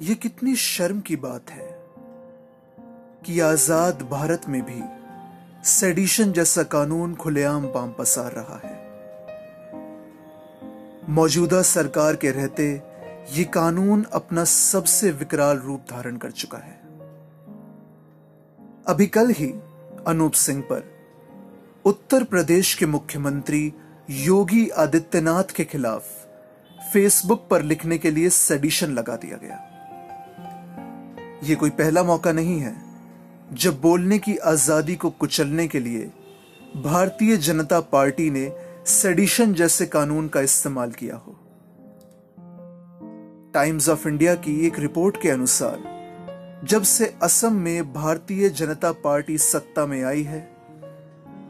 ये कितनी शर्म की बात है कि आज़ाद भारत में भी सेडिशन जैसा कानून खुलेआम पाम पसार रहा है। मौजूदा सरकार के रहते ये कानून अपना सबसे विकराल रूप धारण कर चुका है। अभी कल ही अनूप सिंह पर उत्तर प्रदेश के मुख्यमंत्री योगी आदित्यनाथ के खिलाफ फेसबुक पर लिखने के लिए सेडिशन लगा दिया गया। यह कोई पहला मौका नहीं है, जब बोलने की आज़ादी को कुचलने के लिए भारतीय जनता पार्टी ने सेडिशन जैसे कानून का इस्तेमाल किया हो। टाइम्स ऑफ़ इंडिया की एक रिपोर्ट के अनुसार, जब से असम में भारतीय जनता पार्टी सत्ता में आई है,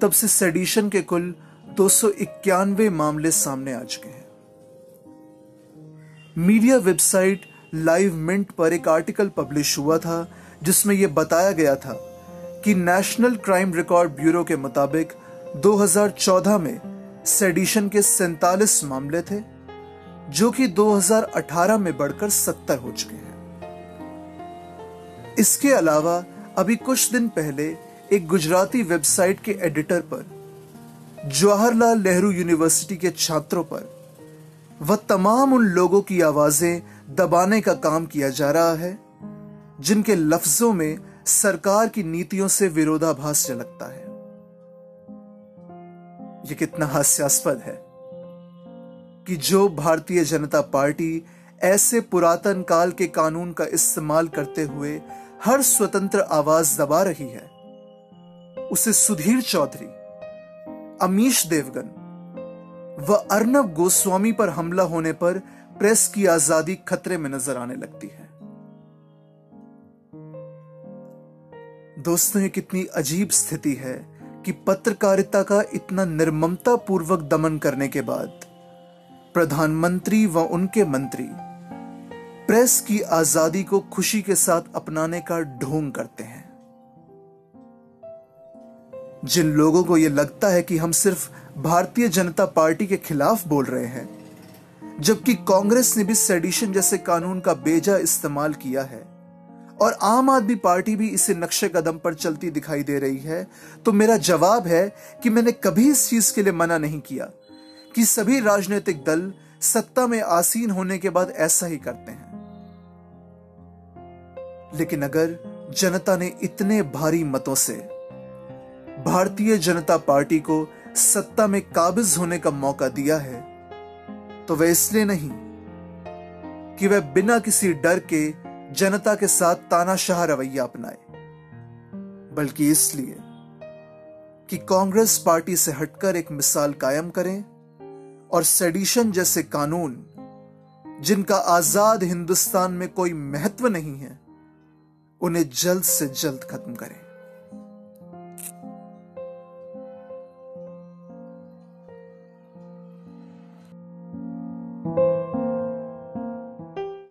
तब से सेडिशन के कुल दो सौ इक्यानवे मामले सामने आ चुके हैं। मीडिया वेबसाइट लाइव मिंट पर एक आर्टिकल पब्लिश हुआ था, जिसमें यह बताया गया था कि नेशनल क्राइम रिकॉर्ड ब्यूरो के मुताबिक 2014 में सेडिशन के सैतालीस मामले थे, जो कि 2018 में बढ़कर 70 हो चुके हैं। इसके अलावा, अभी कुछ दिन पहले एक गुजराती वेबसाइट के एडिटर पर, जवाहरलाल नेहरू यूनिवर्सिटी के छात्रों पर वह तमाम उन लोगों की आवाज़ें दबाने का काम किया जा रहा है, जिनके लफ्जों में सरकार की नीतियों से विरोधाभास झलकता है। यह कितना हास्यास्पद है कि जो भारतीय जनता पार्टी ऐसे पुरातन काल के कानून का इस्तेमाल करते हुए हर स्वतंत्र आवाज़ दबा रही है, उसे सुधीर चौधरी, अमीश देवगन व अर्नब गोस्वामी पर हमला होने पर प्रेस की आज़ादी खतरे में नज़र आने लगती है। दोस्तों, ये कितनी अजीब स्थिति है कि पत्रकारिता का इतना निर्ममता पूर्वक दमन करने के बाद प्रधानमंत्री व उनके मंत्री प्रेस की आज़ादी को खुशी के साथ अपनाने का ढोंग करते हैं। जिन लोगों को यह लगता है कि हम सिर्फ़ भारतीय जनता पार्टी के खिलाफ बोल रहे हैं जबकि कांग्रेस ने भी सेडिशन जैसे कानून का बेजा इस्तेमाल किया है। और आम आदमी पार्टी भी इसे नक्शे कदम पर चलती दिखाई दे रही है। तो मेरा जवाब है कि मैंने कभी इस चीज़ के लिए मना नहीं किया कि सभी राजनीतिक दल सत्ता में आसीन होने के बाद ऐसा ही करते हैं। लेकिन अगर जनता ने इतने भारी मतों से भारतीय जनता पार्टी को सत्ता में काबिज होने का मौका दिया है तो वह इसलिए नहीं कि वह बिना किसी डर के जनता के साथ तानाशाह रवैया अपनाए, बल्कि इसलिए कि कांग्रेस पार्टी से हटकर एक मिसाल कायम करें और सेडिशन जैसे कानून, जिनका आज़ाद हिंदुस्तान में कोई महत्व नहीं है, उन्हें जल्द से जल्द खत्म करें।